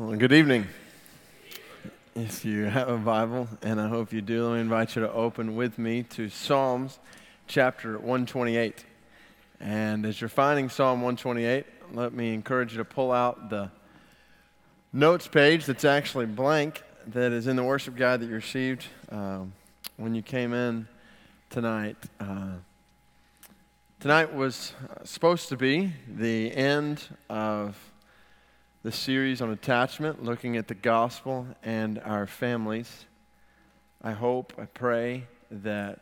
Well, good evening. If you have a Bible, and I hope you do, let me invite you to open with me to Psalms chapter 128. And as you're finding Psalm 128, let me encourage you to pull out the notes page that's actually blank that is in the worship guide that you received um, when you came in tonight. Uh, tonight was supposed to be the end of the series on attachment, looking at the gospel and our families. I hope, I pray that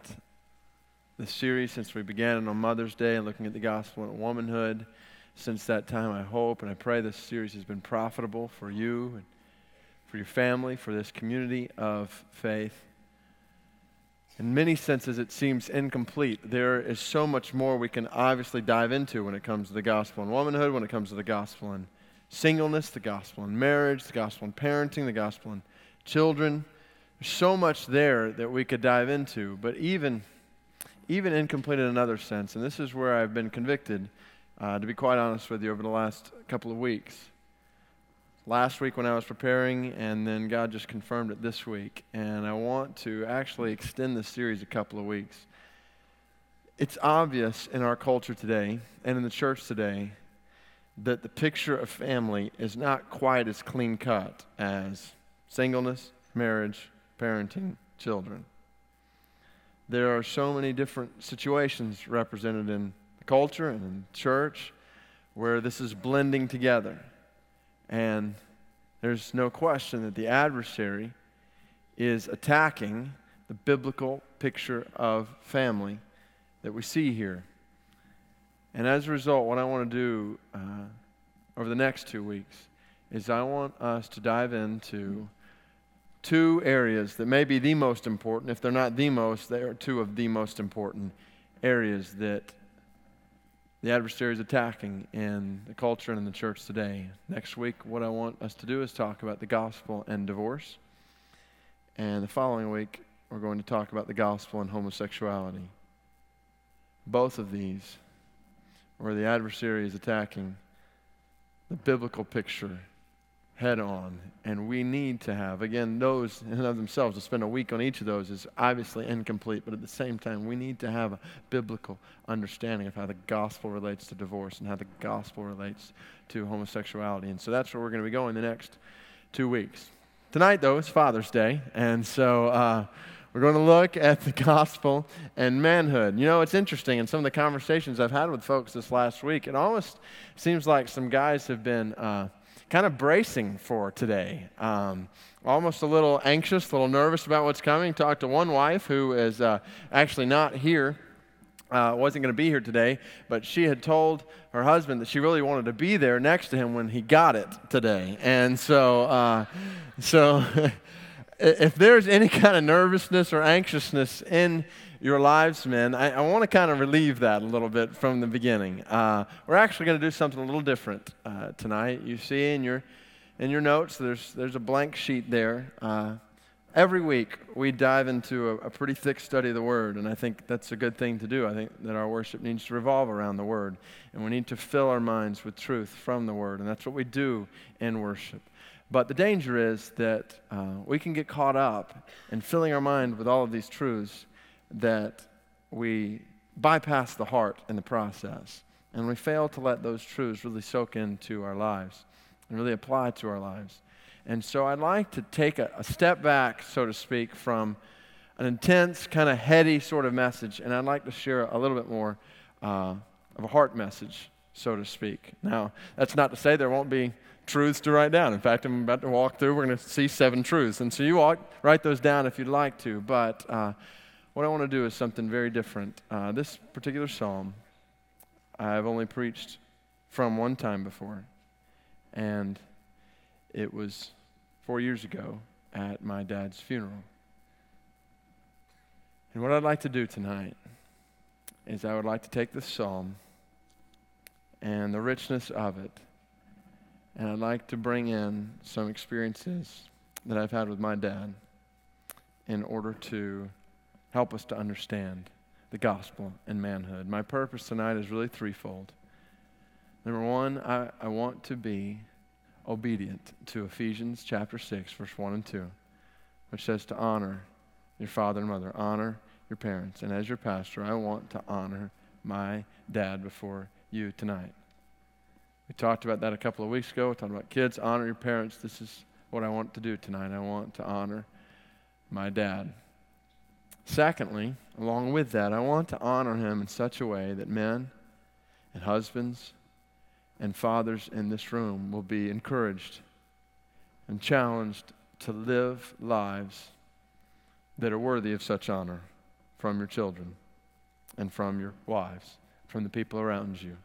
the series, since we began on Mother's Day, and looking at the gospel and womanhood, since that time, I hope and I pray this series has been profitable for you and for your family, for this community of faith. In many senses, it seems incomplete. There is so much more we can obviously dive into when it comes to the gospel and womanhood, when it comes to the gospel and singleness, the gospel in marriage, the gospel in parenting, the gospel in children. There's so much there that we could dive into, but even, even incomplete in another sense, and this is where I've been convicted, uh, to be quite honest with you, over the last couple of weeks. Last week when I was preparing, and then God just confirmed it this week. And I want to actually extend this series a couple of weeks. It's obvious in our culture today and in the church today that the picture of family is not quite as clean cut as singleness, marriage, parenting, children. There are so many different situations represented in the culture and in church where this is blending together. And there's no question that the adversary is attacking the biblical picture of family that we see here. And as a result, what I want to do uh, over the next two weeks is I want us to dive into two areas that may be the most important. If they're not the most, they are two of the most important areas that the adversary is attacking in the culture and in the church today. Next week, what I want us to do is talk about the gospel and divorce. And the following week, we're going to talk about the gospel and homosexuality. Both of these where the adversary is attacking the biblical picture head on. And we need to have, again, those in and of themselves, to spend a week on each of those is obviously incomplete, but at the same time, we need to have a biblical understanding of how the gospel relates to divorce and how the gospel relates to homosexuality. And so that's where we're going to be going the next two weeks. Tonight, though, is Father's Day, and so uh, we're going to look at the gospel and manhood. You know, it's interesting in some of the conversations I've had with folks this last week, it almost seems like some guys have been uh, kind of bracing for today. Um, almost a little anxious, a little nervous about what's coming. Talked to one wife who is uh, actually not here. Uh, wasn't going to be here today, but she had told her husband that she really wanted to be there next to him when he got it today, and so, uh, so if there's any kind of nervousness or anxiousness in your lives, men, I, I want to kind of relieve that a little bit from the beginning. Uh, we're actually going to do something a little different uh, tonight. You see in your in your notes, there's there's a blank sheet there. Uh, every week we dive into a, a, pretty thick study of the Word, and I think that's a good thing to do. I think that our worship needs to revolve around the Word, and we need to fill our minds with truth from the Word, and that's what we do in worship. But the danger is that uh, we can get caught up in filling our mind with all of these truths that we bypass the heart in the process. And we fail to let those truths really soak into our lives and really apply to our lives. And so I'd like to take a, a step back, so to speak, from an intense, kind of heady sort of message, and I'd like to share a little bit more uh, of a heart message, so to speak. Now, that's not to say there won't be truths to write down. In fact, I'm about to walk through. We're going to see seven truths. And so you walk, write those down if you'd like to. But uh, what I want to do is something very different. Uh, this particular psalm, I've only preached from one time before. And it was four years ago at my dad's funeral. And what I'd like to do tonight is I would like to take this psalm and the richness of it and I'd like to bring in some experiences that I've had with my dad in order to help us to understand the gospel and manhood. My purpose tonight is really threefold. Number one, I, I want to be obedient to Ephesians chapter 6, verse 1 and 2, which says to honor your father and mother, honor your parents. And as your pastor, I want to honor my dad before you tonight. We talked about that a couple of weeks ago. We talked about kids, honor your parents. This is what I want to do tonight. I want to honor my dad. Secondly, along with that, I want to honor him in such a way that men and husbands and fathers in this room will be encouraged and challenged to live lives that are worthy of such honor from your children and from your wives, from the people around you.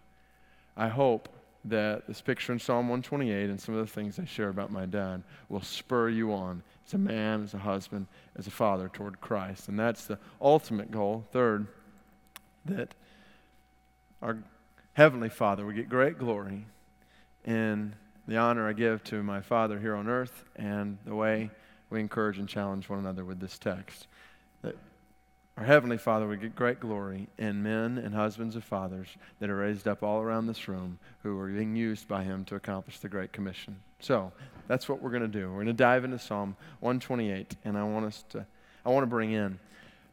I hope that this picture in Psalm 128 and some of the things I share about my dad will spur you on as a man, as a husband, as a father toward Christ. And that's the ultimate goal. Third, that our Heavenly Father would get great glory in the honor I give to my Father here on earth and the way we encourage and challenge one another with this text. Our Heavenly Father would get great glory in men and husbands of fathers that are raised up all around this room who are being used by Him to accomplish the Great Commission. So that's what we're going to do. We're going to dive into Psalm 128, and I want us to, I want to bring in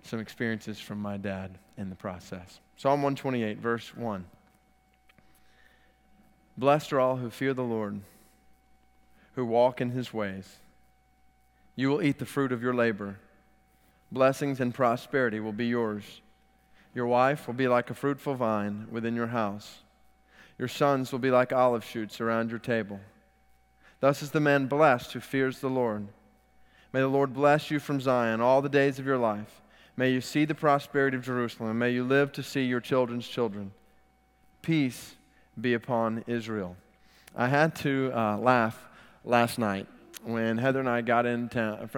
some experiences from my dad in the process. Psalm 128, verse 1. Blessed are all who fear the Lord, who walk in His ways. You will eat the fruit of your labor. Blessings and prosperity will be yours. Your wife will be like a fruitful vine within your house. Your sons will be like olive shoots around your table. Thus is the man blessed who fears the Lord. May the Lord bless you from Zion all the days of your life. May you see the prosperity of Jerusalem. May you live to see your children's children. Peace be upon Israel. I had to uh, laugh last night when Heather and I got in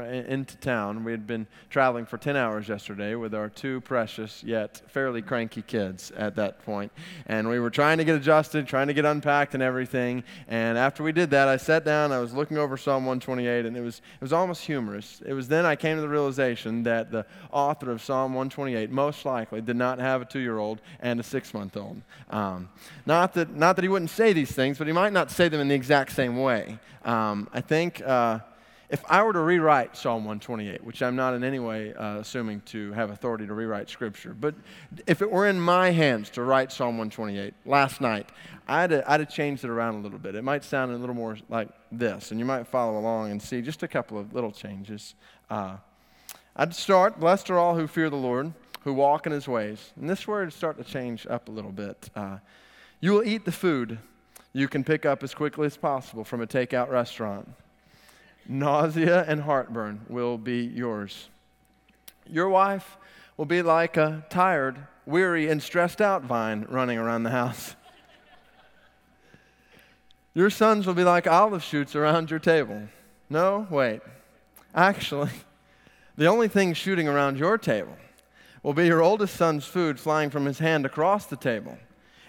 into town, we had been traveling for 10 hours yesterday with our two precious yet fairly cranky kids at that point. And we were trying to get adjusted, trying to get unpacked and everything. And after we did that, I sat down, I was looking over Psalm 128, and it was, it was almost humorous. It was then I came to the realization that the author of Psalm 128 most likely did not have a two year old and a six month old. Um, not, that, not that he wouldn't say these things, but he might not say them in the exact same way. Um, I think uh, if I were to rewrite Psalm 128, which I'm not in any way uh, assuming to have authority to rewrite Scripture, but if it were in my hands to write Psalm 128 last night, I'd, I'd have changed it around a little bit. It might sound a little more like this, and you might follow along and see just a couple of little changes. Uh, I'd start, Blessed are all who fear the Lord, who walk in his ways. And this word start to change up a little bit. Uh, you will eat the food you can pick up as quickly as possible from a takeout restaurant. Nausea and heartburn will be yours. Your wife will be like a tired, weary, and stressed out vine running around the house. Your sons will be like olive shoots around your table. No, wait. Actually, the only thing shooting around your table will be your oldest son's food flying from his hand across the table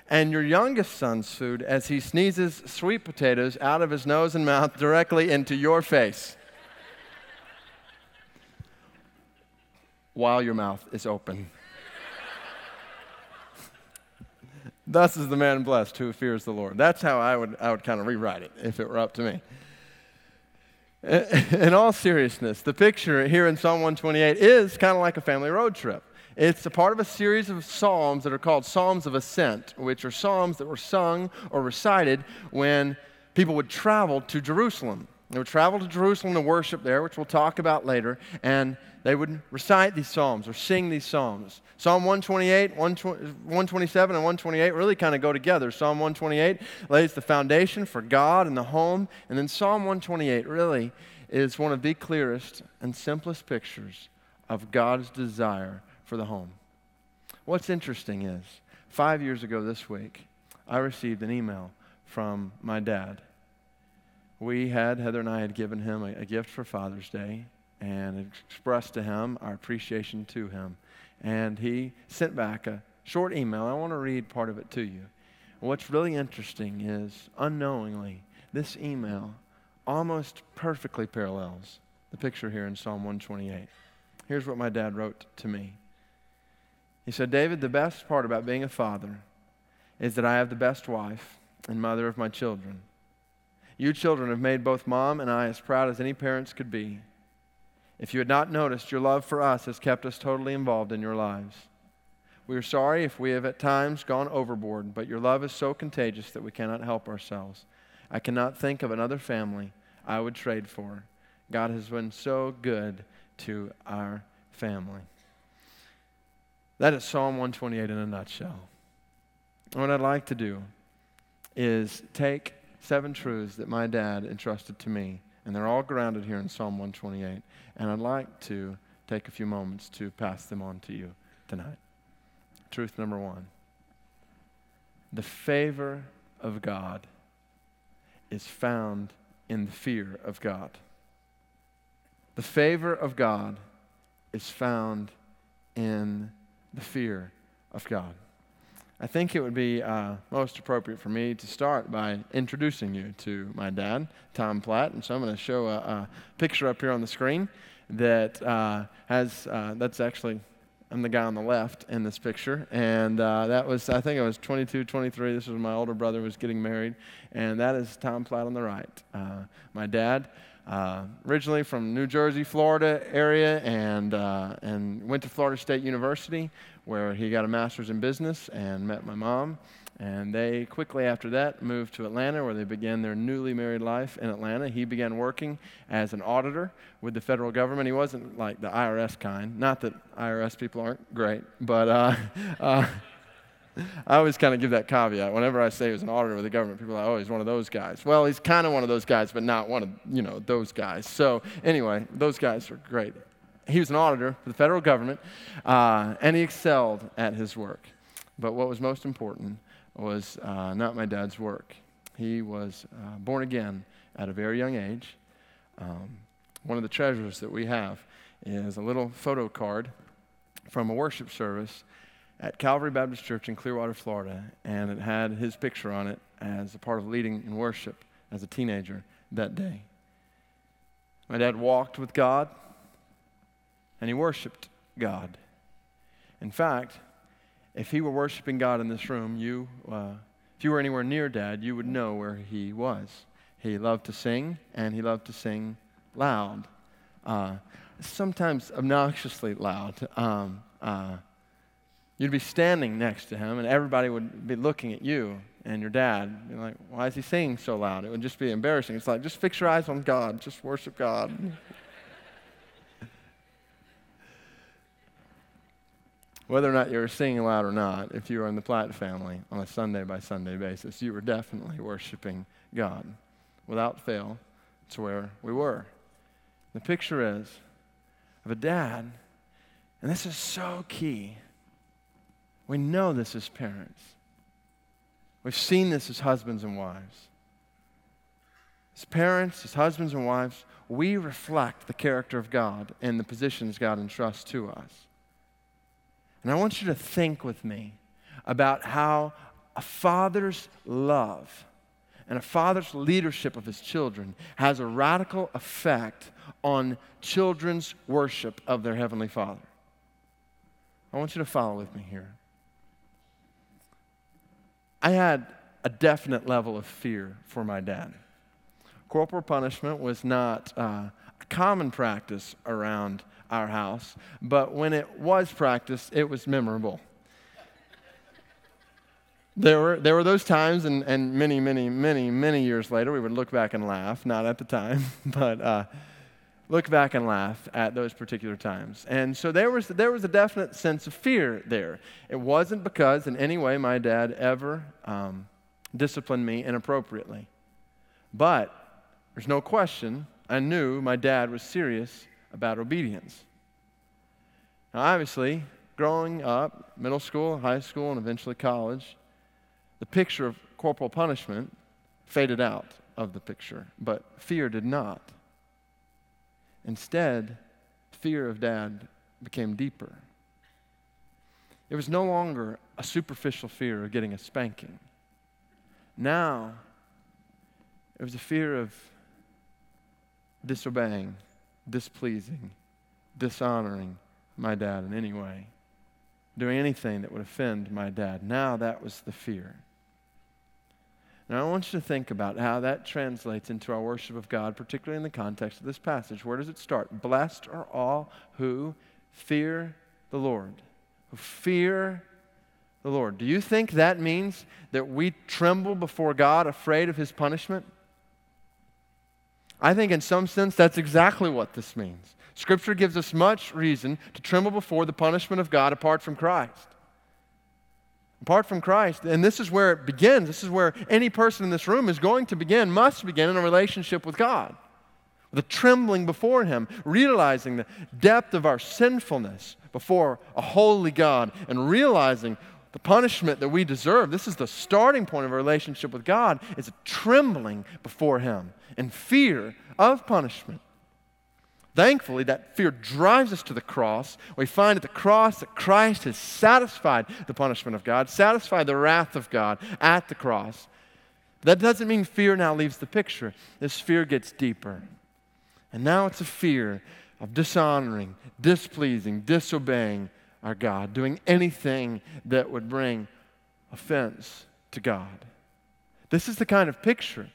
and your youngest son's food as he sneezes sweet potatoes out of his nose and mouth directly into your face while your mouth is open. Thus is the man blessed who fears the Lord. That's how I would, I would kind of rewrite it if it were up to me. In all seriousness, the picture here in Psalm 128 is kind of like a family road trip. It's a part of a series of psalms that are called Psalms of Ascent, which are psalms that were sung or recited when people would travel to Jerusalem. They would travel to Jerusalem to worship there, which we'll talk about later, and they would recite these psalms or sing these psalms. Psalm 128, 127, and 128 really kind of go together. Psalm 128 lays the foundation for God and the home, and then Psalm 128 really is one of the clearest and simplest pictures of God's desire for the home. What's interesting is, five years ago this week, I received an email from my dad. We had, Heather and I had given him a, a gift for Father's Day and expressed to him our appreciation to him. And he sent back a short email. I want to read part of it to you. What's really interesting is, unknowingly, this email almost perfectly parallels the picture here in Psalm 128. Here's what my dad wrote to me he said, David, the best part about being a father is that I have the best wife and mother of my children. You children have made both mom and I as proud as any parents could be. If you had not noticed, your love for us has kept us totally involved in your lives. We are sorry if we have at times gone overboard, but your love is so contagious that we cannot help ourselves. I cannot think of another family I would trade for. God has been so good to our family. That is Psalm 128 in a nutshell. what I'd like to do is take seven truths that my dad entrusted to me, and they're all grounded here in Psalm 128. And I'd like to take a few moments to pass them on to you tonight. Truth number one the favor of God is found in the fear of God. The favor of God is found in the fear of God. I think it would be uh, most appropriate for me to start by introducing you to my dad, Tom Platt. And so I'm going to show a, a, picture up here on the screen that uh, has, uh, that's actually, I'm the guy on the left in this picture. And uh, that was, I think I was 22, 23. This was my older brother was getting married. And that is Tom Platt on the right. Uh, my dad. Uh, originally from New Jersey, Florida area, and, uh, and went to Florida State University, where he got a master's in business and met my mom. And they quickly after that moved to Atlanta, where they began their newly married life in Atlanta. He began working as an auditor with the federal government. He wasn't like the IRS kind. Not that IRS people aren't great, but uh, uh, I always kind of give that caveat. Whenever I say he was an auditor with the government, people are like, oh, he's one of those guys. Well, he's kind of one of those guys, but not one of, you know, those guys. So anyway, those guys are great. He was an auditor for the federal government, uh, and he excelled at his work. But what was most important was uh, not my dad's work. He was uh, born again at a very young age. Um, one of the treasures that we have is a little photo card from a worship service at Calvary Baptist Church in Clearwater, Florida, and it had his picture on it as a part of leading in worship as a teenager that day. My dad walked with God and he worshiped God. In fact, if he were worshiping God in this room, you, uh, if you were anywhere near Dad, you would know where he was. He loved to sing, and he loved to sing loud, uh, sometimes obnoxiously loud. Um, uh, You'd be standing next to him, and everybody would be looking at you and your dad. Be like, why is he singing so loud? It would just be embarrassing. It's like, just fix your eyes on God, just worship God. Whether or not you were singing loud or not, if you were in the Platt family on a Sunday by Sunday basis, you were definitely worshiping God. Without fail, it's where we were. The picture is of a dad, and this is so key we know this as parents. We've seen this as husbands and wives. As parents, as husbands and wives, we reflect the character of God and the positions God entrusts to us. And I want you to think with me about how a father's love and a father's leadership of his children has a radical effect on children's worship of their Heavenly Father. I want you to follow with me here. I had a definite level of fear for my dad. Corporal punishment was not uh, a common practice around our house, but when it was practiced, it was memorable. There were, there were those times, and, and many, many, many, many years later, we would look back and laugh, not at the time, but uh, look back and laugh at those particular times. And so there was, there was a definite sense of fear there. It wasn't because in any way my dad ever um, disciplined me inappropriately. But there's no question, I knew my dad was serious about obedience. Now, obviously, growing up, middle school, high school, and eventually college, the picture of corporal punishment faded out of the picture, but fear did not. Instead, fear of dad became deeper. It was no longer a superficial fear of getting a spanking. Now, it was a fear of disobeying, displeasing, dishonoring my dad in any way, doing anything that would offend my dad. Now that was the fear. And I want you to think about how that translates into our worship of God, particularly in the context of this passage. Where does it start? Blessed are all who fear the Lord. Who fear the Lord. Do you think that means that we tremble before God, afraid of his punishment? I think, in some sense, that's exactly what this means. Scripture gives us much reason to tremble before the punishment of God apart from Christ. Apart from Christ, and this is where it begins. This is where any person in this room is going to begin, must begin in a relationship with God. The trembling before Him, realizing the depth of our sinfulness before a holy God, and realizing the punishment that we deserve. This is the starting point of a relationship with God, is a trembling before Him and fear of punishment. Thankfully, that fear drives us to the cross. We find at the cross that Christ has satisfied the punishment of God, satisfied the wrath of God at the cross. That doesn't mean fear now leaves the picture. This fear gets deeper. And now it's a fear of dishonoring, displeasing, disobeying our God, doing anything that would bring offense to God. This is the kind of picture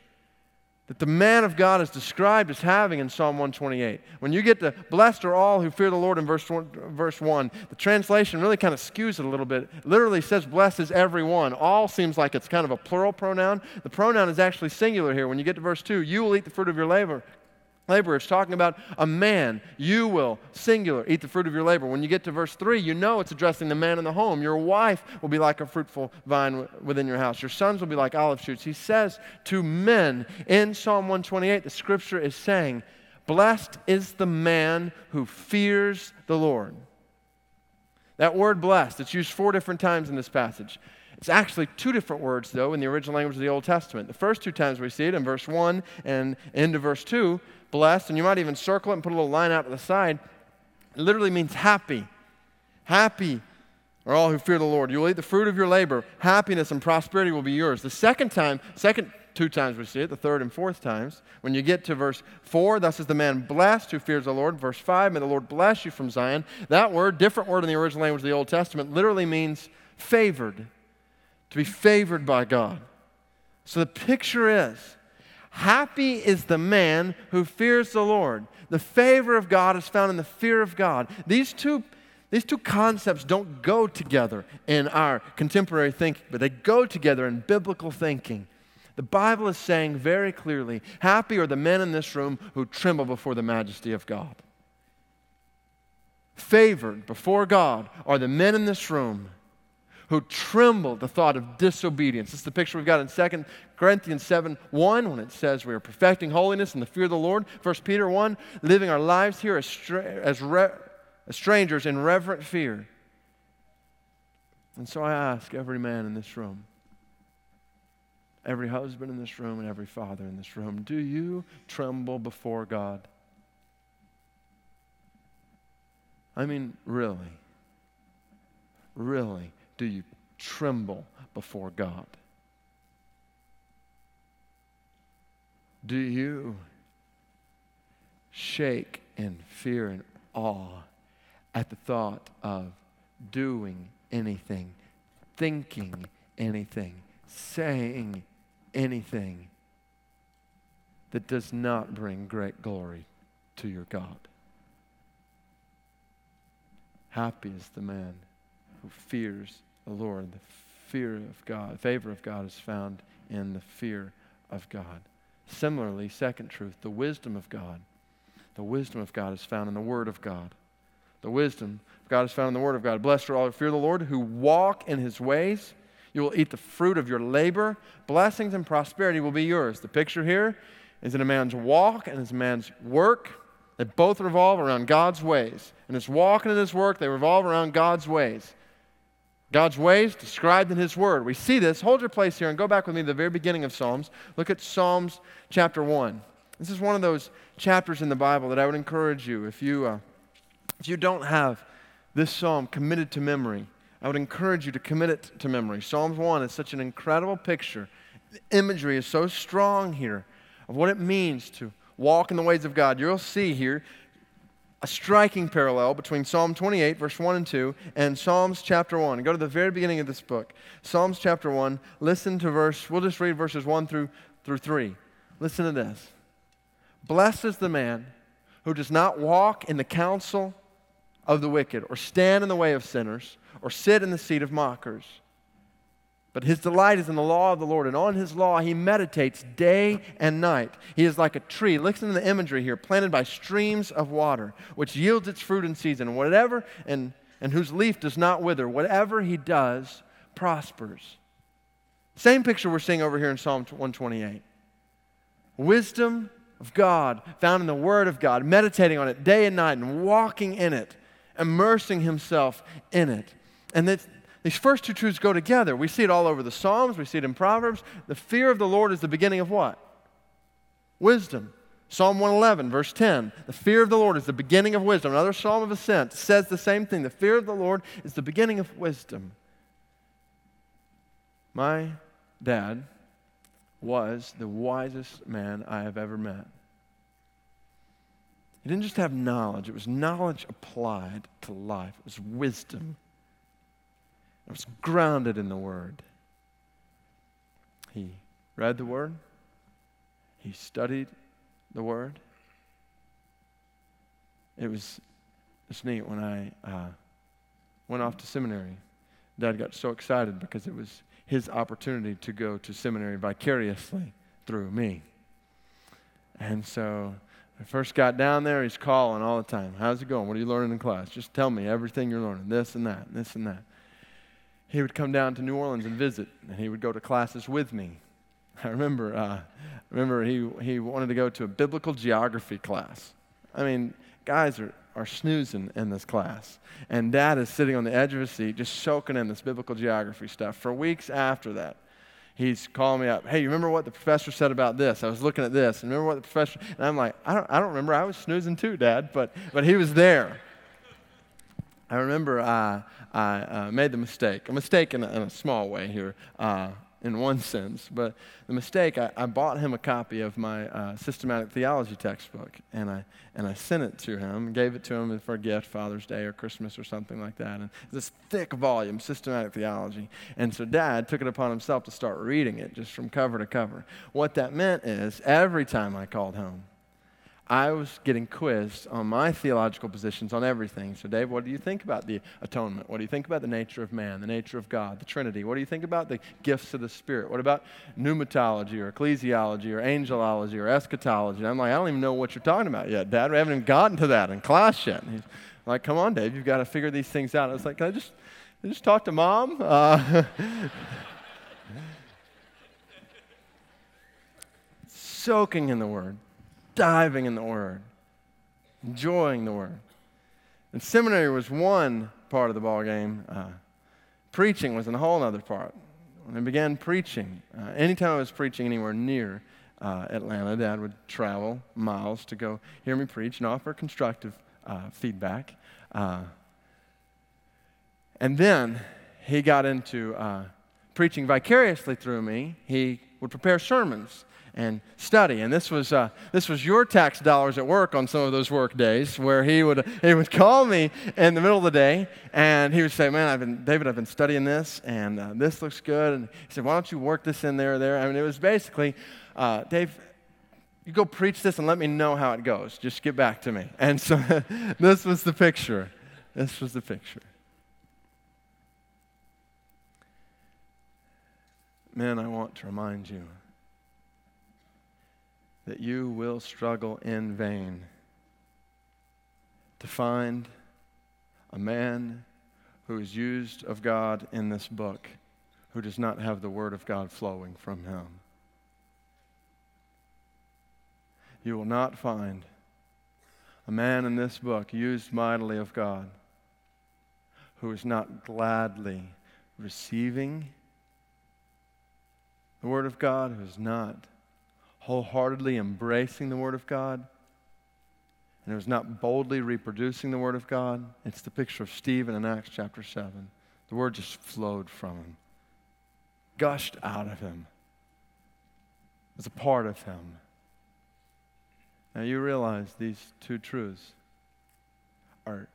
that the man of God is described as having in Psalm 128. When you get to blessed are all who fear the Lord in verse one, verse 1, the translation really kind of skews it a little bit. It literally says blessed is everyone. All seems like it's kind of a plural pronoun. The pronoun is actually singular here. When you get to verse 2, you will eat the fruit of your labor labor. It's talking about a man. You will, singular, eat the fruit of your labor. When you get to verse 3, you know it's addressing the man in the home. Your wife will be like a fruitful vine within your house. Your sons will be like olive shoots. He says to men in Psalm 128, the scripture is saying, Blessed is the man who fears the Lord. That word blessed, it's used four different times in this passage. It's actually two different words, though, in the original language of the Old Testament. The first two times we see it in verse 1 and into verse 2, blessed, and you might even circle it and put a little line out to the side. It literally means happy. Happy are all who fear the Lord. You will eat the fruit of your labor. Happiness and prosperity will be yours. The second time, second two times we see it, the third and fourth times, when you get to verse 4, thus is the man blessed who fears the Lord. Verse 5, may the Lord bless you from Zion. That word, different word in the original language of the Old Testament, literally means favored to be favored by God. So the picture is happy is the man who fears the Lord. The favor of God is found in the fear of God. These two, these two concepts don't go together in our contemporary thinking, but they go together in biblical thinking. The Bible is saying very clearly happy are the men in this room who tremble before the majesty of God. Favored before God are the men in this room who trembled at the thought of disobedience. This is the picture we've got in 2 Corinthians 7 1 when it says we are perfecting holiness in the fear of the Lord. 1 Peter 1, living our lives here as, stra- as, re- as strangers in reverent fear. And so I ask every man in this room, every husband in this room, and every father in this room, do you tremble before God? I mean, really? Really? Do you tremble before God? Do you shake in fear and awe at the thought of doing anything, thinking anything, saying anything that does not bring great glory to your God? Happy is the man who fears the Lord. The fear of God, favor of God is found in the fear of God. Similarly, second truth, the wisdom of God. The wisdom of God is found in the Word of God. The wisdom of God is found in the Word of God. Blessed are all who fear the Lord, who walk in His ways. You will eat the fruit of your labor. Blessings and prosperity will be yours. The picture here is in a man's walk and his man's work. They both revolve around God's ways. In his walk and in his work, they revolve around God's ways. God's ways described in His Word. We see this. Hold your place here and go back with me to the very beginning of Psalms. Look at Psalms chapter 1. This is one of those chapters in the Bible that I would encourage you, if you, uh, if you don't have this psalm committed to memory, I would encourage you to commit it to memory. Psalms 1 is such an incredible picture. The imagery is so strong here of what it means to walk in the ways of God. You'll see here a striking parallel between Psalm 28, verse 1 and 2, and Psalms chapter 1. Go to the very beginning of this book. Psalms chapter 1. Listen to verse, we'll just read verses 1 through, through 3. Listen to this. Blessed is the man who does not walk in the counsel of the wicked, or stand in the way of sinners, or sit in the seat of mockers. But his delight is in the law of the Lord, and on his law he meditates day and night. He is like a tree, listen to the imagery here, planted by streams of water, which yields its fruit in season. Whatever, and, and whose leaf does not wither, whatever he does prospers. Same picture we're seeing over here in Psalm 128. Wisdom of God found in the Word of God, meditating on it day and night and walking in it, immersing himself in it. And that these first two truths go together. We see it all over the Psalms, we see it in Proverbs. The fear of the Lord is the beginning of what? Wisdom. Psalm 111, verse 10. The fear of the Lord is the beginning of wisdom. Another psalm of ascent says the same thing. The fear of the Lord is the beginning of wisdom. My dad was the wisest man I have ever met. He didn't just have knowledge, it was knowledge applied to life, it was wisdom. It was grounded in the Word. He read the Word, he studied the Word. It was it's neat when I uh, went off to seminary. Dad got so excited because it was his opportunity to go to seminary vicariously through me. And so I first got down there, he's calling all the time. How's it going? What are you learning in class? Just tell me everything you're learning, this and that, this and that he would come down to New Orleans and visit, and he would go to classes with me. I remember, uh, remember he, he wanted to go to a biblical geography class. I mean, guys are, are snoozing in this class. And dad is sitting on the edge of his seat, just soaking in this biblical geography stuff. For weeks after that, he's calling me up. Hey, you remember what the professor said about this? I was looking at this. And remember what the professor, and I'm like, I don't, I don't remember. I was snoozing too, dad, but, but he was there. I remember uh, I uh, made the mistake, a mistake in a, in a small way here, uh, in one sense, but the mistake, I, I bought him a copy of my uh, systematic theology textbook, and I, and I sent it to him, gave it to him for a gift, Father's Day or Christmas or something like that. And this thick volume, systematic theology. And so dad took it upon himself to start reading it just from cover to cover. What that meant is every time I called home, I was getting quizzed on my theological positions on everything. So, Dave, what do you think about the atonement? What do you think about the nature of man, the nature of God, the Trinity? What do you think about the gifts of the Spirit? What about pneumatology or ecclesiology or angelology or eschatology? And I'm like, I don't even know what you're talking about yet, Dad. We haven't even gotten to that in class yet. And he's like, come on, Dave, you've got to figure these things out. I was like, can I just, can I just talk to mom? Uh, soaking in the Word diving in the Word, enjoying the Word. And seminary was one part of the ball game. Uh, preaching was a whole other part. When I began preaching, uh, anytime I was preaching anywhere near uh, Atlanta, Dad would travel miles to go hear me preach and offer constructive uh, feedback. Uh, and then he got into uh, preaching vicariously through me. He would prepare sermons and study. And this was, uh, this was your tax dollars at work on some of those work days where he would, he would call me in the middle of the day and he would say, Man, I've been, David, I've been studying this and uh, this looks good. And he said, Why don't you work this in there or there? I mean, it was basically, uh, Dave, you go preach this and let me know how it goes. Just get back to me. And so this was the picture. This was the picture. Men, I want to remind you that you will struggle in vain to find a man who is used of God in this book who does not have the Word of God flowing from him. You will not find a man in this book used mightily of God who is not gladly receiving the Word of God, who is not wholeheartedly embracing the Word of God, and it was not boldly reproducing the Word of God. It's the picture of Stephen in Acts chapter 7. The Word just flowed from him, gushed out of him, it was a part of him. Now you realize these two truths are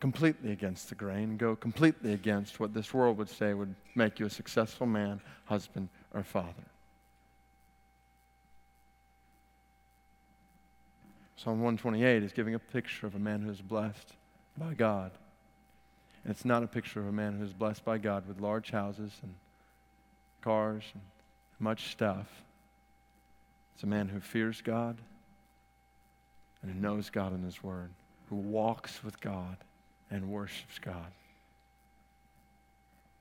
completely against the grain, go completely against what this world would say would make you a successful man, husband, or father. Psalm 128 is giving a picture of a man who is blessed by God. And it's not a picture of a man who is blessed by God with large houses and cars and much stuff. It's a man who fears God and who knows God in His Word, who walks with God and worships God.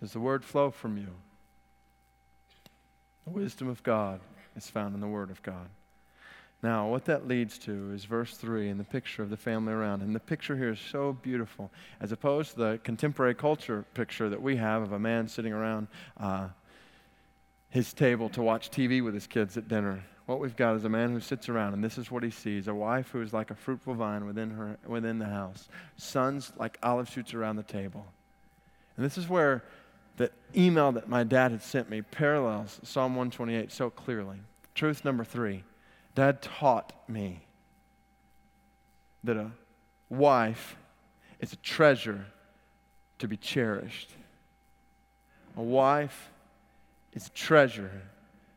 Does the Word flow from you? The wisdom of God is found in the Word of God. Now, what that leads to is verse 3 and the picture of the family around. And the picture here is so beautiful, as opposed to the contemporary culture picture that we have of a man sitting around uh, his table to watch TV with his kids at dinner. What we've got is a man who sits around, and this is what he sees a wife who is like a fruitful vine within, her, within the house, sons like olive shoots around the table. And this is where the email that my dad had sent me parallels Psalm 128 so clearly. Truth number three Dad taught me that a wife is a treasure to be cherished. A wife is a treasure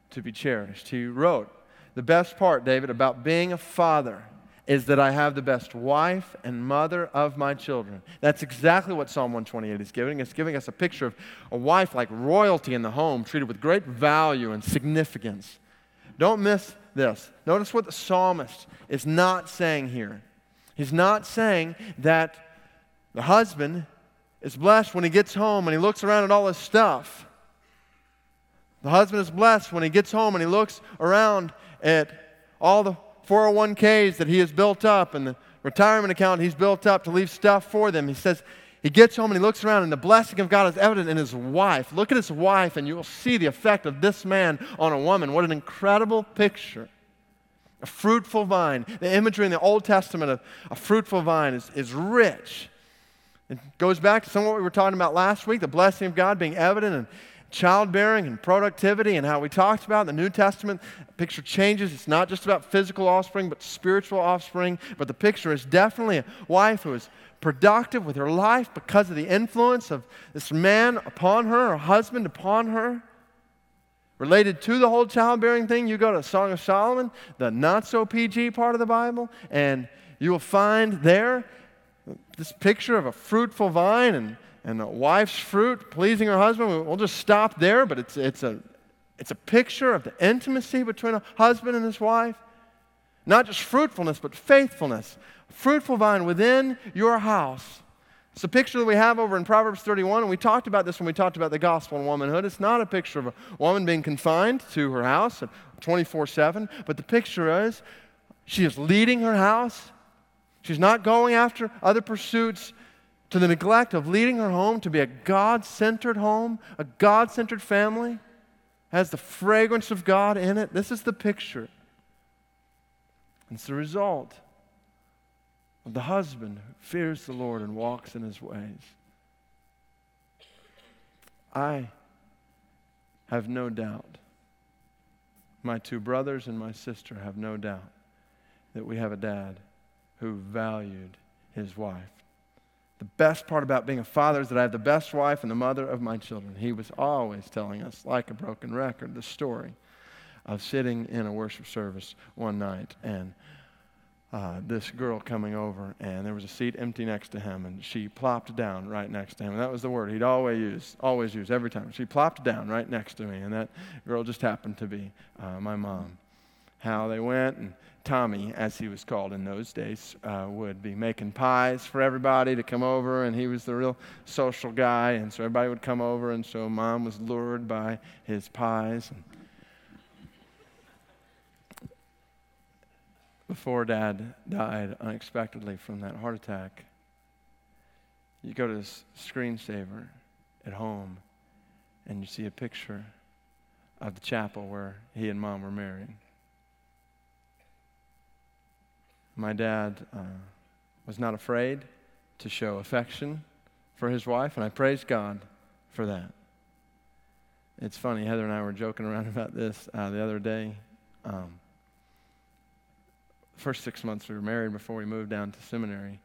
to be cherished. He wrote, The best part, David, about being a father is that I have the best wife and mother of my children. That's exactly what Psalm 128 is giving. It's giving us a picture of a wife like royalty in the home, treated with great value and significance. Don't miss this. Notice what the psalmist is not saying here. He's not saying that the husband is blessed when he gets home and he looks around at all his stuff. The husband is blessed when he gets home and he looks around at all the 401ks that he has built up and the retirement account he's built up to leave stuff for them. He says he gets home and he looks around, and the blessing of God is evident in his wife. Look at his wife, and you will see the effect of this man on a woman. What an incredible picture. A fruitful vine. The imagery in the Old Testament of a fruitful vine is, is rich. It goes back to some of what we were talking about last week the blessing of God being evident in childbearing and productivity, and how we talked about in the New Testament. The picture changes. It's not just about physical offspring, but spiritual offspring. But the picture is definitely a wife who is productive with her life because of the influence of this man upon her, her husband upon her. Related to the whole childbearing thing, you go to Song of Solomon, the not so PG part of the Bible, and you will find there this picture of a fruitful vine and, and a wife's fruit pleasing her husband. We'll just stop there, but it's, it's, a, it's a picture of the intimacy between a husband and his wife. Not just fruitfulness, but faithfulness fruitful vine within your house. It's a picture that we have over in Proverbs 31, and we talked about this when we talked about the gospel and womanhood. It's not a picture of a woman being confined to her house 24 7, but the picture is she is leading her house. She's not going after other pursuits to the neglect of leading her home to be a God centered home, a God centered family, has the fragrance of God in it. This is the picture. It's the result of the husband who fears the Lord and walks in his ways. I have no doubt, my two brothers and my sister have no doubt that we have a dad who valued his wife. The best part about being a father is that I have the best wife and the mother of my children. He was always telling us, like a broken record, the story of sitting in a worship service one night and uh, this girl coming over, and there was a seat empty next to him, and she plopped down right next to him. And that was the word he'd always use, always use every time. She plopped down right next to me, and that girl just happened to be uh, my mom. How they went, and Tommy, as he was called in those days, uh, would be making pies for everybody to come over, and he was the real social guy, and so everybody would come over, and so mom was lured by his pies. And, before dad died unexpectedly from that heart attack, you go to this screensaver at home and you see a picture of the chapel where he and mom were married. My dad uh, was not afraid to show affection for his wife, and I praise God for that. It's funny, Heather and I were joking around about this uh, the other day. Um, first six months we were married before we moved down to seminary,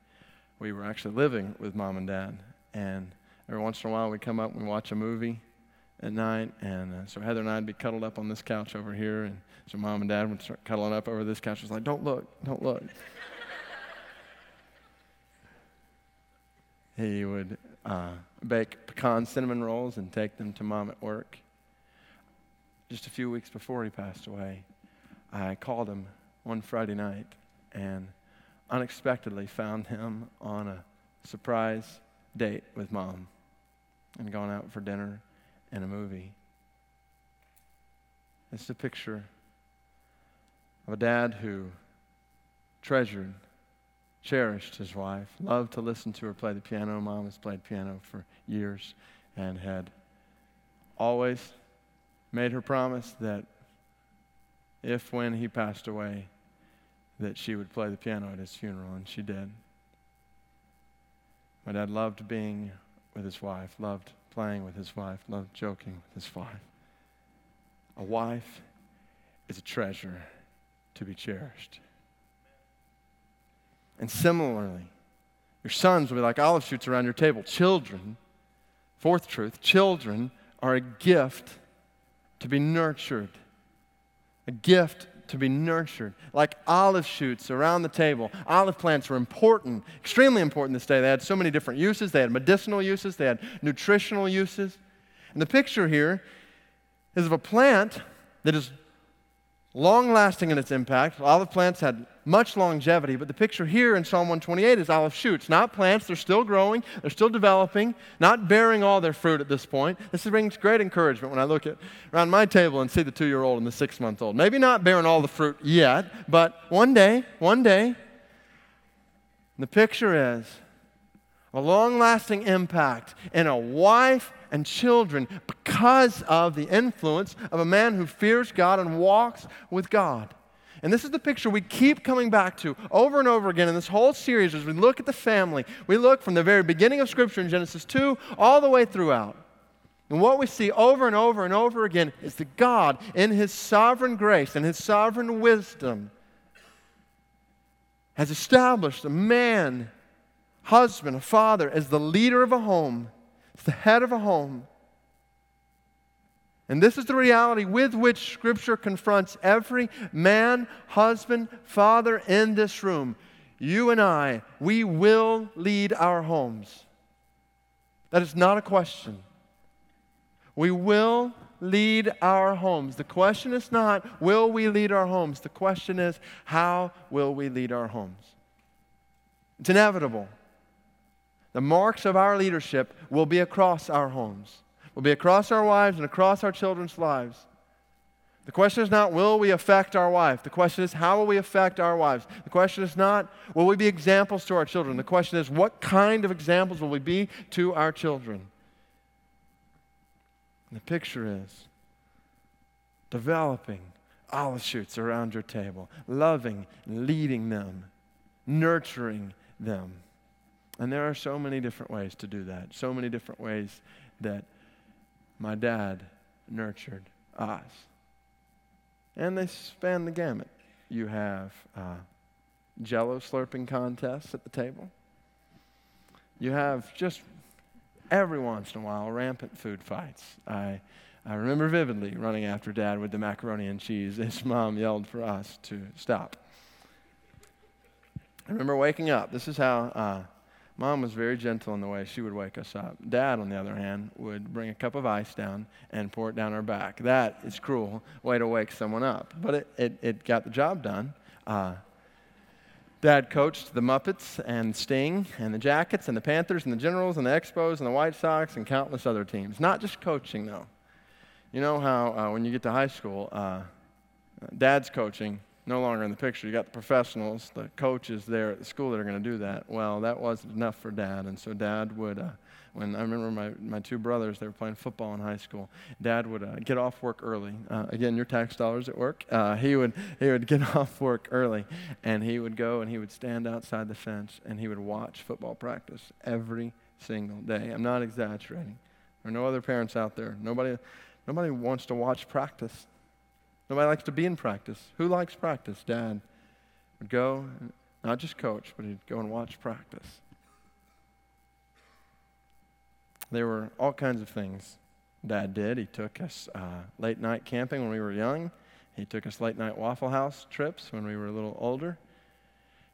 we were actually living with mom and dad. And every once in a while, we'd come up and watch a movie at night. And uh, so Heather and I'd be cuddled up on this couch over here. And so mom and dad would start cuddling up over this couch. It was like, don't look, don't look. he would uh, bake pecan cinnamon rolls and take them to mom at work. Just a few weeks before he passed away, I called him one Friday night and unexpectedly found him on a surprise date with mom and gone out for dinner and a movie. It's a picture of a dad who treasured, cherished his wife, loved to listen to her play the piano. Mom has played piano for years and had always made her promise that if when he passed away that she would play the piano at his funeral and she did. My dad loved being with his wife loved playing with his wife loved joking with his wife. A wife is a treasure to be cherished. And similarly your sons will be like olive shoots around your table. Children fourth truth children are a gift to be nurtured, a gift to be nurtured, like olive shoots around the table. Olive plants were important, extremely important this day. They had so many different uses. They had medicinal uses, they had nutritional uses. And the picture here is of a plant that is long lasting in its impact. Olive plants had much longevity, but the picture here in Psalm 128 is olive shoots, not plants. They're still growing, they're still developing, not bearing all their fruit at this point. This brings great encouragement when I look at around my table and see the two year old and the six month old. Maybe not bearing all the fruit yet, but one day, one day, the picture is a long lasting impact in a wife and children because of the influence of a man who fears God and walks with God. And this is the picture we keep coming back to over and over again in this whole series as we look at the family. We look from the very beginning of Scripture in Genesis 2 all the way throughout. And what we see over and over and over again is that God, in His sovereign grace and His sovereign wisdom, has established a man, husband, a father as the leader of a home it's the head of a home. And this is the reality with which Scripture confronts every man, husband, father in this room. You and I, we will lead our homes. That is not a question. We will lead our homes. The question is not, will we lead our homes? The question is, how will we lead our homes? It's inevitable. The marks of our leadership will be across our homes, will be across our wives and across our children's lives. The question is not, will we affect our wife? The question is, how will we affect our wives? The question is not, will we be examples to our children? The question is, what kind of examples will we be to our children? And the picture is developing olive shoots around your table, loving, leading them, nurturing them. And there are so many different ways to do that, so many different ways that my dad nurtured us. And they span the gamut. You have uh, jello slurping contests at the table. You have just every once in a while rampant food fights. I, I remember vividly running after dad with the macaroni and cheese. His mom yelled for us to stop. I remember waking up. This is how uh, Mom was very gentle in the way she would wake us up. Dad, on the other hand, would bring a cup of ice down and pour it down our back. That is cruel way to wake someone up, but it, it, it got the job done. Uh, Dad coached the Muppets and Sting and the Jackets and the Panthers and the Generals and the Expos and the White Sox and countless other teams. Not just coaching, though. You know how uh, when you get to high school, uh, Dad's coaching, no longer in the picture. You got the professionals, the coaches there at the school that are going to do that. Well, that wasn't enough for dad. And so dad would, uh, when I remember my, my two brothers, they were playing football in high school. Dad would uh, get off work early. Uh, again, your tax dollars at work. Uh, he, would, he would get off work early and he would go and he would stand outside the fence and he would watch football practice every single day. I'm not exaggerating. There are no other parents out there. Nobody, nobody wants to watch practice. Nobody likes to be in practice. Who likes practice? Dad would go, not just coach, but he'd go and watch practice. there were all kinds of things Dad did. He took us uh, late night camping when we were young. He took us late night Waffle House trips when we were a little older.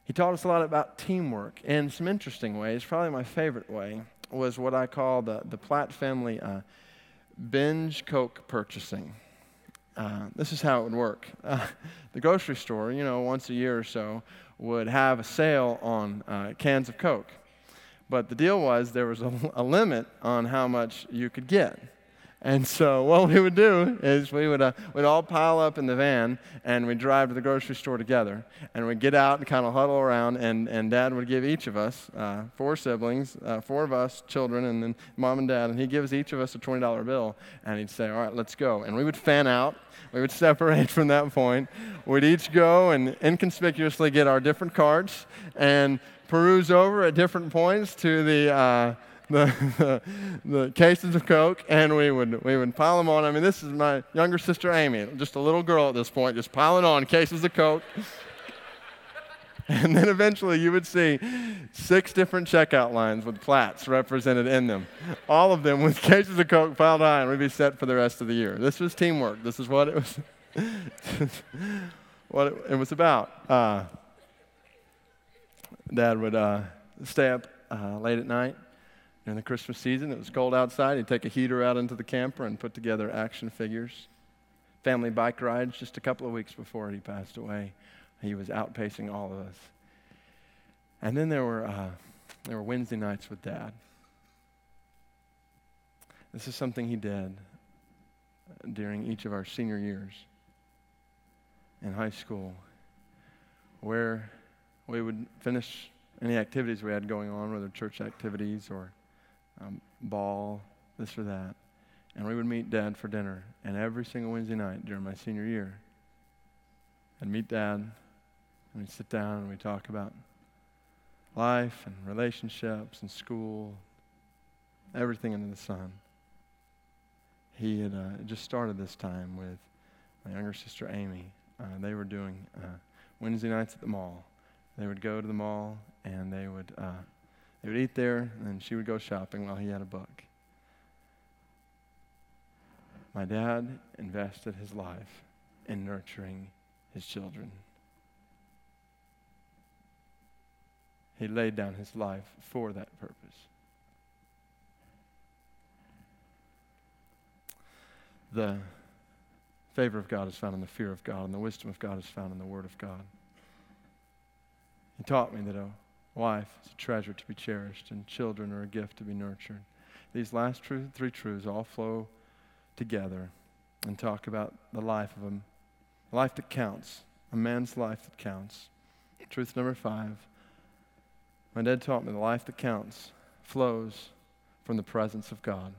He taught us a lot about teamwork in some interesting ways. Probably my favorite way was what I call the, the Platt family uh, binge Coke purchasing. Uh, this is how it would work. Uh, the grocery store, you know, once a year or so, would have a sale on uh, cans of Coke. But the deal was there was a, a limit on how much you could get. And so what we would do is we would uh, we'd all pile up in the van and we'd drive to the grocery store together. And we'd get out and kind of huddle around, and, and Dad would give each of us, uh, four siblings, uh, four of us children, and then mom and dad, and he gives each of us a $20 bill. And he'd say, All right, let's go. And we would fan out. We would separate from that point. We'd each go and inconspicuously get our different cards and peruse over at different points to the the, the, cases of Coke, and we would, we would pile them on. I mean, this is my younger sister Amy, just a little girl at this point, just piling on cases of Coke. and then eventually you would see six different checkout lines with Platts represented in them. All of them with cases of Coke piled high, and we'd be set for the rest of the year. This was teamwork. This is what it was, what it, it, was about. Uh, Dad would uh, stay up uh, late at night in the Christmas season, it was cold outside. He'd take a heater out into the camper and put together action figures. Family bike rides just a couple of weeks before he passed away. He was outpacing all of us. And then there were, uh, there were Wednesday nights with Dad. This is something he did during each of our senior years in high school, where we would finish any activities we had going on, whether church activities or um, ball, this or that. And we would meet Dad for dinner. And every single Wednesday night during my senior year, I'd meet Dad, and we'd sit down and we'd talk about life and relationships and school, everything under the sun. He had uh, just started this time with my younger sister Amy. Uh, they were doing uh, Wednesday nights at the mall. They would go to the mall and they would uh, they would eat there, and she would go shopping while he had a book. My dad invested his life in nurturing his children. He laid down his life for that purpose. The favor of God is found in the fear of God, and the wisdom of God is found in the Word of God. He taught me that a Wife is a treasure to be cherished, and children are a gift to be nurtured. These last three truths all flow together and talk about the life of a life that counts, a man's life that counts. Truth number five my dad taught me the life that counts flows from the presence of God.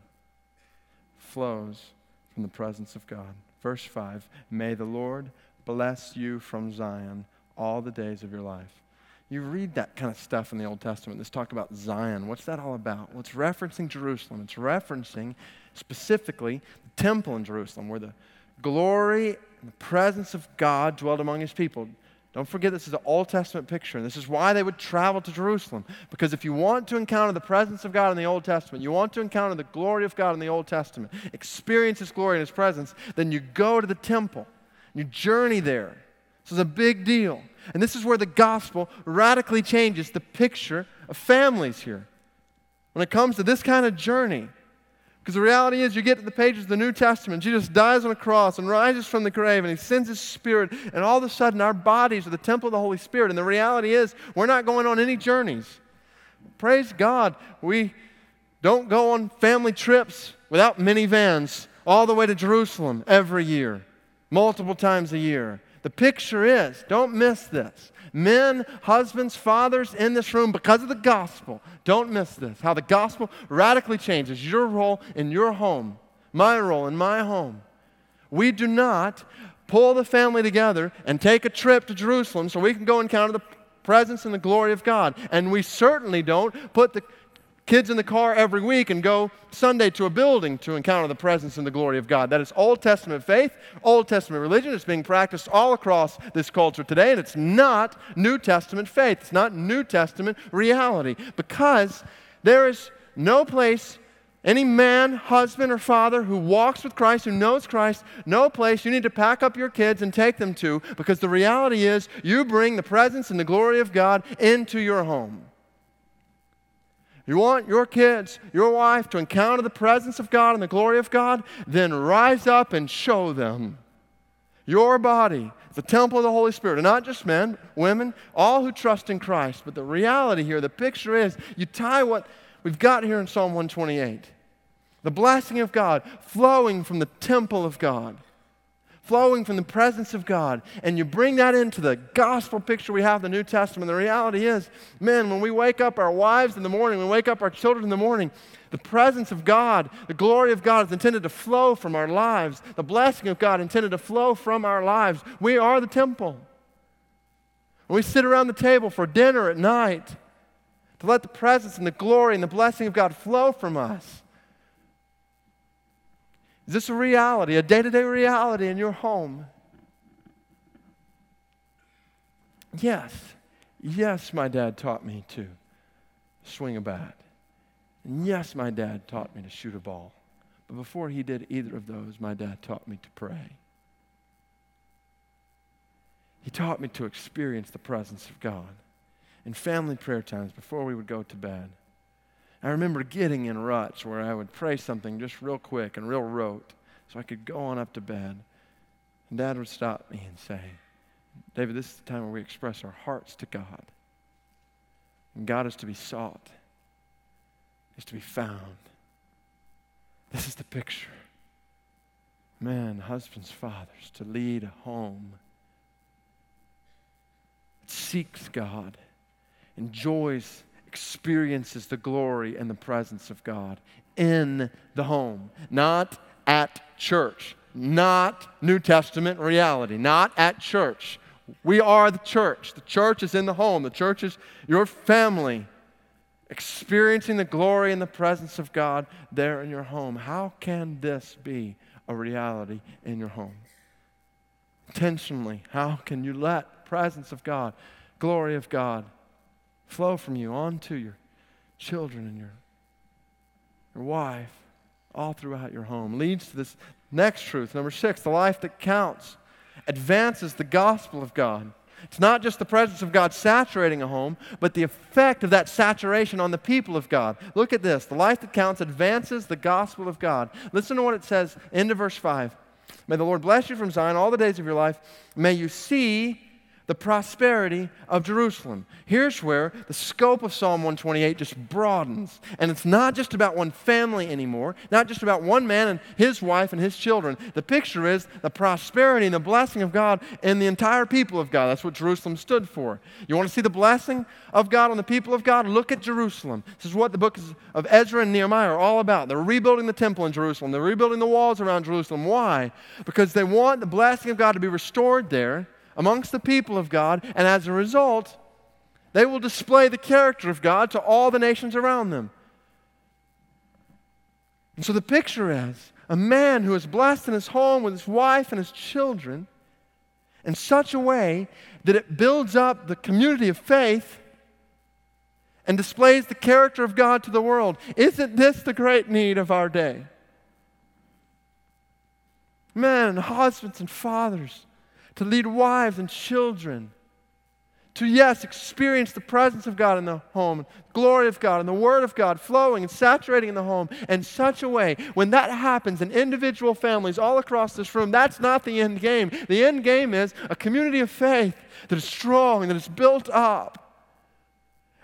Flows from the presence of God. Verse 5 May the Lord bless you from Zion all the days of your life. You read that kind of stuff in the Old Testament. This talk about Zion. What's that all about? Well, it's referencing Jerusalem. It's referencing specifically the temple in Jerusalem, where the glory and the presence of God dwelled among his people. Don't forget, this is an Old Testament picture, and this is why they would travel to Jerusalem. Because if you want to encounter the presence of God in the Old Testament, you want to encounter the glory of God in the Old Testament, experience His glory and His presence, then you go to the temple. You journey there. This is a big deal. And this is where the gospel radically changes the picture of families here. When it comes to this kind of journey, because the reality is, you get to the pages of the New Testament, Jesus dies on a cross and rises from the grave, and he sends his spirit, and all of a sudden, our bodies are the temple of the Holy Spirit. And the reality is, we're not going on any journeys. Praise God, we don't go on family trips without minivans all the way to Jerusalem every year, multiple times a year. The picture is don't miss this. Men, husbands, fathers in this room, because of the gospel, don't miss this. How the gospel radically changes your role in your home, my role in my home. We do not pull the family together and take a trip to Jerusalem so we can go encounter the presence and the glory of God. And we certainly don't put the kids in the car every week and go Sunday to a building to encounter the presence and the glory of God. That is Old Testament faith, Old Testament religion. It's being practiced all across this culture today, and it's not New Testament faith. It's not New Testament reality because there is no place Any man, husband, or father who walks with Christ, who knows Christ, no place you need to pack up your kids and take them to because the reality is you bring the presence and the glory of God into your home. You want your kids, your wife to encounter the presence of God and the glory of God? Then rise up and show them. Your body, the temple of the Holy Spirit, and not just men, women, all who trust in Christ. But the reality here, the picture is you tie what we've got here in Psalm 128 the blessing of God flowing from the temple of God, flowing from the presence of God, and you bring that into the gospel picture we have in the New Testament. The reality is, man, when we wake up our wives in the morning, we wake up our children in the morning, the presence of God, the glory of God is intended to flow from our lives. The blessing of God intended to flow from our lives. We are the temple. When we sit around the table for dinner at night, to let the presence and the glory and the blessing of God flow from us. Is this a reality, a day to day reality in your home? Yes. Yes, my dad taught me to swing a bat. And yes, my dad taught me to shoot a ball. But before he did either of those, my dad taught me to pray. He taught me to experience the presence of God in family prayer times before we would go to bed. I remember getting in ruts where I would pray something just real quick and real rote so I could go on up to bed. And Dad would stop me and say, David, this is the time where we express our hearts to God. And God is to be sought, is to be found. This is the picture. Man, husbands, fathers, to lead a home seeks God enjoys, experiences the glory and the presence of God in the home, not at church, not New Testament reality, not at church. We are the church. The church is in the home, the church is your family. Experiencing the glory and the presence of God there in your home. How can this be a reality in your home? Intentionally, how can you let presence of God, glory of God, flow from you onto your children and your, your wife, all throughout your home. Leads to this next truth. Number six, the life that counts advances the gospel of God. It's not just the presence of God saturating a home, but the effect of that saturation on the people of God. Look at this. The life that counts advances the gospel of God. Listen to what it says end of verse 5. May the Lord bless you from Zion all the days of your life. May you see the prosperity of Jerusalem. Here's where the scope of Psalm 128 just broadens. And it's not just about one family anymore, not just about one man and his wife and his children. The picture is the prosperity and the blessing of God in the entire people of God. That's what Jerusalem stood for. You want to see the blessing of God on the people of God? Look at Jerusalem. This is what the books of Ezra and Nehemiah are all about. They're rebuilding the temple in Jerusalem, they're rebuilding the walls around Jerusalem. Why? Because they want the blessing of God to be restored there amongst the people of God, and as a result, they will display the character of God to all the nations around them. And so the picture is a man who is blessed in his home with his wife and his children in such a way that it builds up the community of faith and displays the character of God to the world. Isn't this the great need of our day? Men, husbands, and fathers to lead wives and children, to, yes, experience the presence of God in the home, glory of God, and the Word of God flowing and saturating in the home in such a way. When that happens in individual families all across this room, that's not the end game. The end game is a community of faith that is strong and that is built up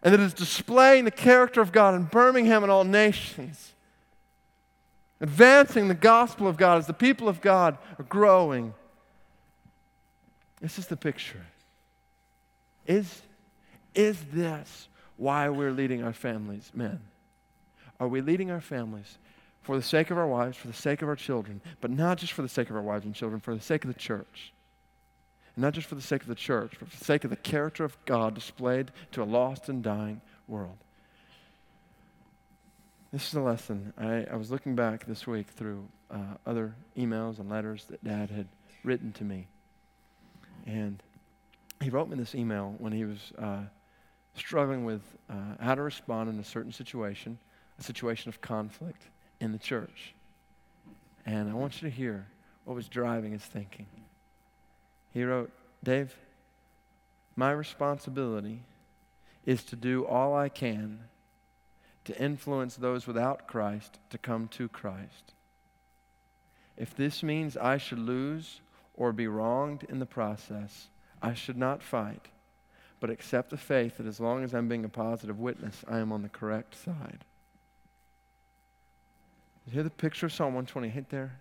and that is displaying the character of God in Birmingham and all nations. Advancing the gospel of God as the people of God are growing this is the picture. Is, is this why we're leading our families, men? Are we leading our families for the sake of our wives, for the sake of our children, but not just for the sake of our wives and children, for the sake of the church? And not just for the sake of the church, but for the sake of the character of God displayed to a lost and dying world. This is a lesson. I, I was looking back this week through uh, other emails and letters that Dad had written to me. And he wrote me this email when he was uh, struggling with uh, how to respond in a certain situation, a situation of conflict. in the church. And I want you to hear what was driving his thinking. He wrote, Dave, my responsibility is to do all I can to influence those without Christ to come to Christ. If this means I should lose or be wronged in the process, I should not fight, but accept the faith that as long as I'm being a positive witness, I am on the correct side. You hear the picture of Psalm 128 there?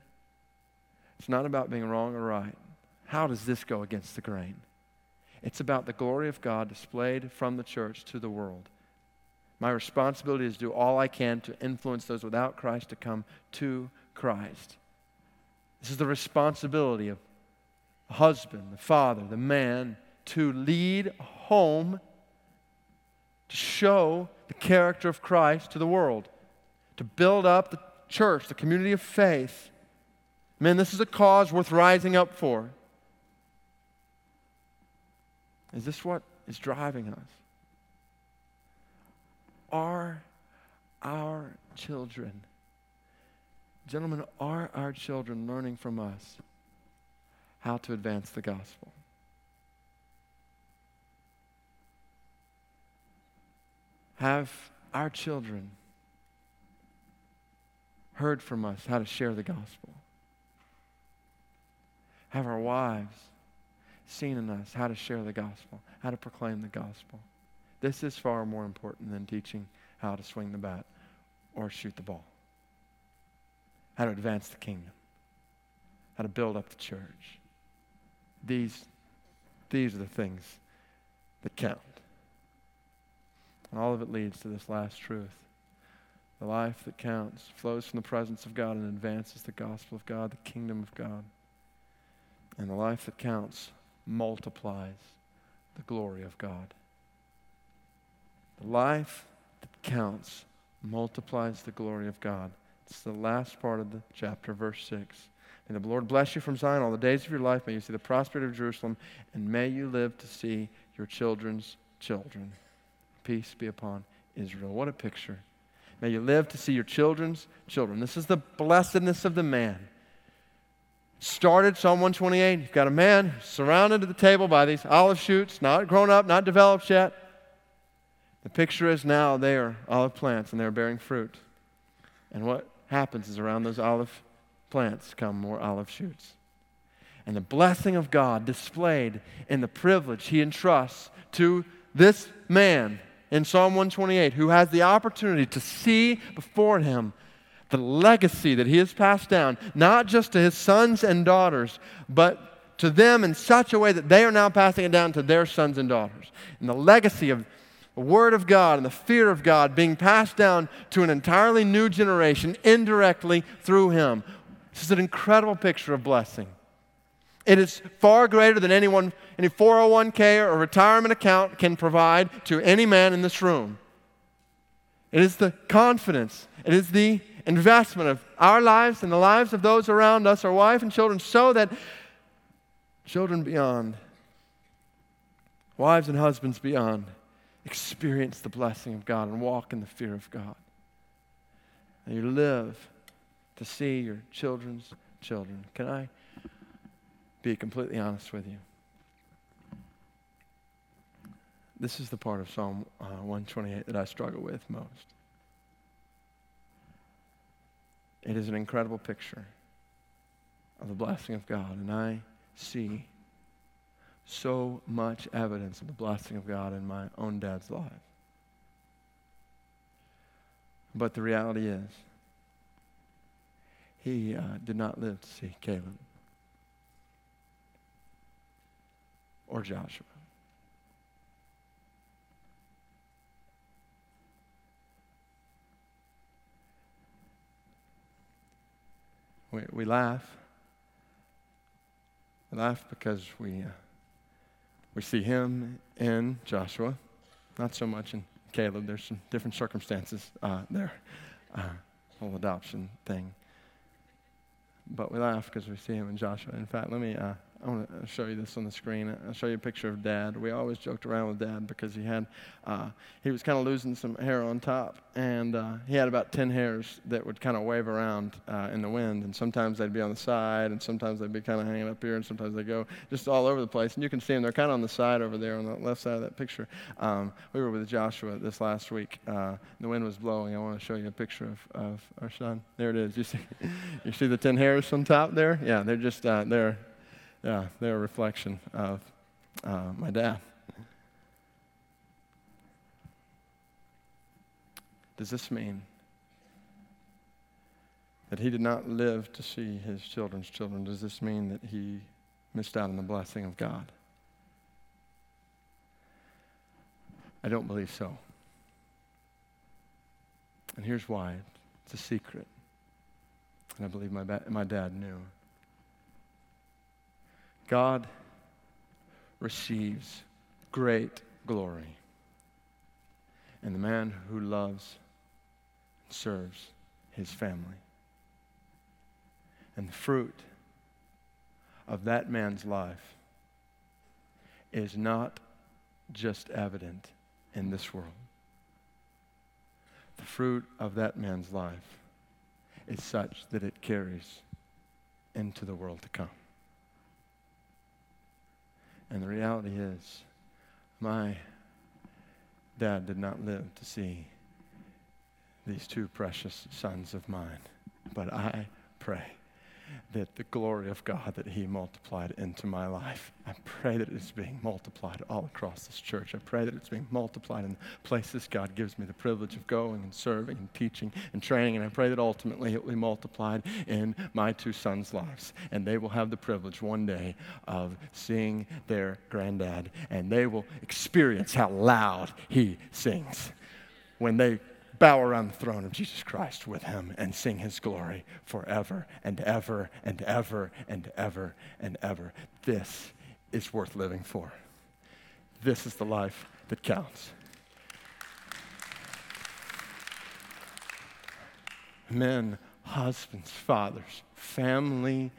It's not about being wrong or right. How does this go against the grain? It's about the glory of God displayed from the church to the world. My responsibility is to do all I can to influence those without Christ to come to Christ. This is the responsibility of the husband, the father, the man to lead home, to show the character of Christ to the world, to build up the church, the community of faith. Man, this is a cause worth rising up for. Is this what is driving us? Are our children, gentlemen, are our children learning from us how to advance the gospel? Have our children heard from us how to share the gospel? Have our wives seen in us how to share the gospel, how to proclaim the gospel? This is far more important than teaching how to swing the bat or shoot the ball, how to advance the kingdom, how to build up the church. These, these are the things that count. And all of it leads to this last truth. The life that counts flows from the presence of God and advances the gospel of God, the kingdom of God. And the life that counts multiplies the glory of God. The life that counts multiplies the glory of God. It's the last part of the chapter, verse 6. May the Lord bless you from Zion all the days of your life. May you see the prosperity of Jerusalem, and may you live to see your children's children. Peace be upon Israel. What a picture. May you live to see your children's children. This is the blessedness of the man. Started Psalm 128. You've got a man surrounded at the table by these olive shoots, not grown up, not developed yet. The picture is now they are olive plants and they're bearing fruit. And what happens is around those olive plants come more olive shoots. And the blessing of God displayed in the privilege he entrusts to this man in Psalm 128 who has the opportunity to see before him the legacy that he has passed down, not just to his sons and daughters, but to them in such a way that they are now passing it down to their sons and daughters. And the legacy of the Word of God and the fear of God being passed down to an entirely new generation indirectly through Him. This is an incredible picture of blessing. It is far greater than anyone, any 401k or retirement account can provide to any man in this room. It is the confidence, it is the investment of our lives and the lives of those around us, our wife and children, so that children beyond, wives and husbands beyond, experience the blessing of God and walk in the fear of God. And you live to see your children's children. Can I be completely honest with you? This is the part of Psalm uh, 128 that I struggle with most. It is an incredible picture of the blessing of God, and I see so much evidence of the blessing of God in my own dad's life. But the reality is, he uh, did not live to see Caleb or Joshua. We, we laugh. We laugh because we. Uh, we see him in Joshua, not so much in Caleb. There's some different circumstances uh, there, uh, whole adoption thing. But we laugh because we see him in Joshua. In fact, let me, uh, I want to show you this on the screen. I'll show you a picture of Dad. We always joked around with Dad because he had, uh, he was kind of losing some hair on top, and uh, he had about 10 hairs that would kind of wave around uh, in the wind, and sometimes they'd be on the side, and sometimes they'd be kind of hanging up here, and sometimes they go just all over the place. And you can see them; they're kind of on the side over there on the left side of that picture. Um, we were with Joshua this last week. Uh, the wind was blowing. I want to show you a picture of, of our son. There it is. You see, you see the 10 hairs on top there? Yeah, they're just uh, they're yeah, they're a reflection of uh, my dad. Does this mean that he did not live to see his children's children? Does this mean that he missed out on the blessing of God? I don't believe so. And here's why it's a secret. And I believe my, ba- my dad knew. God receives great glory. And the man who loves and serves his family. And the fruit of that man's life is not just evident in this world. The fruit of that man's life is such that it carries into the world to come. And the reality is, my dad did not live to see these two precious sons of mine. But I pray that the glory of God that He multiplied into my life, I pray that it's being multiplied all across this church. I pray that it's being multiplied in the places God gives me the privilege of going and serving and teaching and training. And I pray that ultimately it will be multiplied in my two sons' lives. And they will have the privilege one day of seeing their granddad, and they will experience how loud he sings when they bow around the throne of Jesus Christ with him and sing his glory forever and ever and ever and ever and ever. This is worth living for. This is the life that counts. Men, husbands, fathers, family,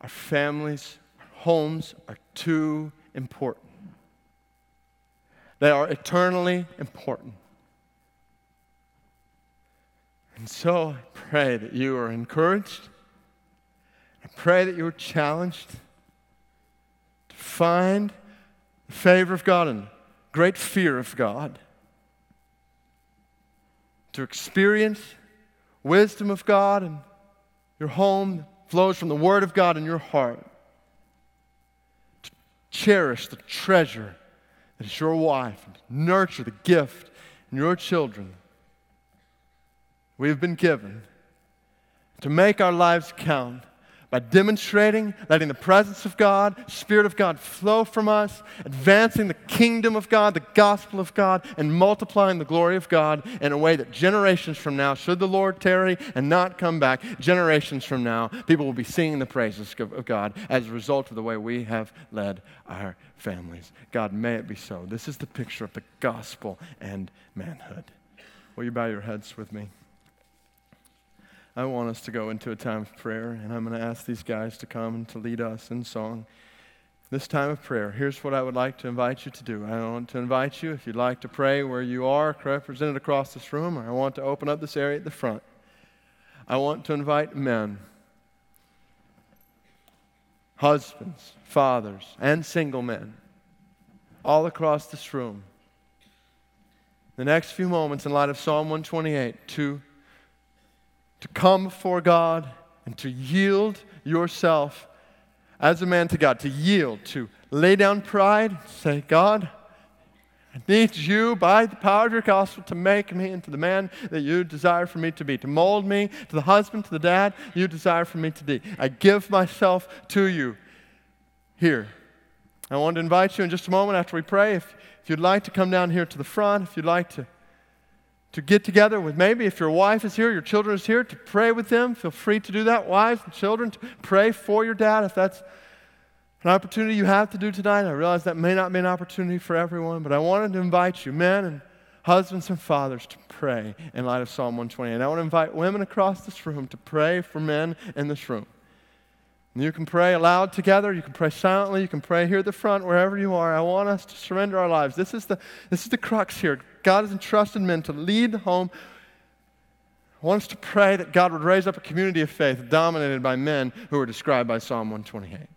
our families, our homes are too important. They are eternally important. And so I pray that you are encouraged. I pray that you are challenged to find the favor of God and great fear of God, to experience wisdom of God and your home flows from the Word of God in your heart, to cherish the treasure that is your wife, and nurture the gift in your children we've been given to make our lives count by demonstrating, letting the presence of God, Spirit of God flow from us, advancing the kingdom of God, the gospel of God, and multiplying the glory of God in a way that generations from now, should the Lord tarry and not come back, generations from now, people will be singing the praises of God as a result of the way we have led our families. God, may it be so. This is the picture of the gospel and manhood. Will you bow your heads with me? I want us to go into a time of prayer, and I'm going to ask these guys to come and to lead us in song. This time of prayer, here's what I would like to invite you to do. I want to invite you, if you'd like to pray where you are, represented across this room, or I want to open up this area at the front. I want to invite men, husbands, fathers, and single men, all across this room. The next few moments, in light of Psalm 128, to to come before God and to yield yourself as a man to God, to yield, to lay down pride, say, God, I need you by the power of your gospel to make me into the man that you desire for me to be, to mold me to the husband, to the dad you desire for me to be. I give myself to you here. I want to invite you in just a moment after we pray. If, if you'd like to come down here to the front, if you'd like to to get together with maybe if your wife is here, your children is here, to pray with them. Feel free to do that, wives and children, to pray for your dad if that's an opportunity you have to do tonight. I realize that may not be an opportunity for everyone, but I wanted to invite you, men and husbands and fathers, to pray in light of Psalm 128. And I want to invite women across this room to pray for men in this room. And you can pray aloud together. You can pray silently. You can pray here at the front, wherever you are. I want us to surrender our lives. This is the, this is the crux here. God has entrusted men to lead the home. I want us to pray that God would raise up a community of faith dominated by men who are described by Psalm 128.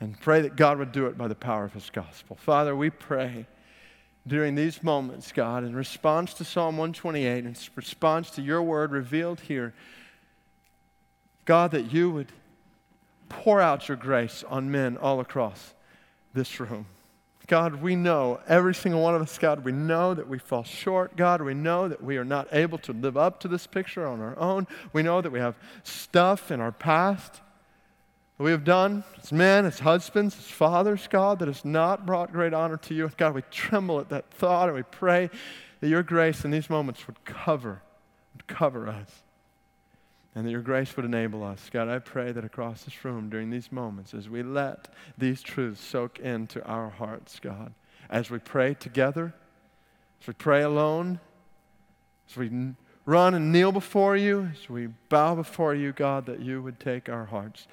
And pray that God would do it by the power of his gospel. Father, we pray during these moments, God, in response to Psalm 128, in response to your word revealed here, God, that you would pour out your grace on men all across this room. God, we know, every single one of us, God, we know that we fall short. God, we know that we are not able to live up to this picture on our own. We know that we have stuff in our past that we have done as men, as husbands, as fathers, God, that has not brought great honor to you. God, we tremble at that thought and we pray that your grace in these moments would cover, would cover us and that your grace would enable us. God, I pray that across this room during these moments, as we let these truths soak into our hearts, God, as we pray together, as we pray alone, as we run and kneel before you, as we bow before you, God, that you would take our hearts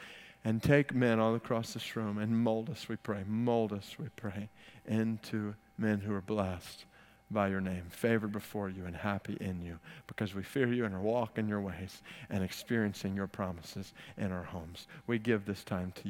and take men all across this room and mold us, we pray. Mold us, we pray, into men who are blessed by your name, favored before you and happy in you, because we fear you and are walking your ways and experiencing your promises in our homes. We give this time to you.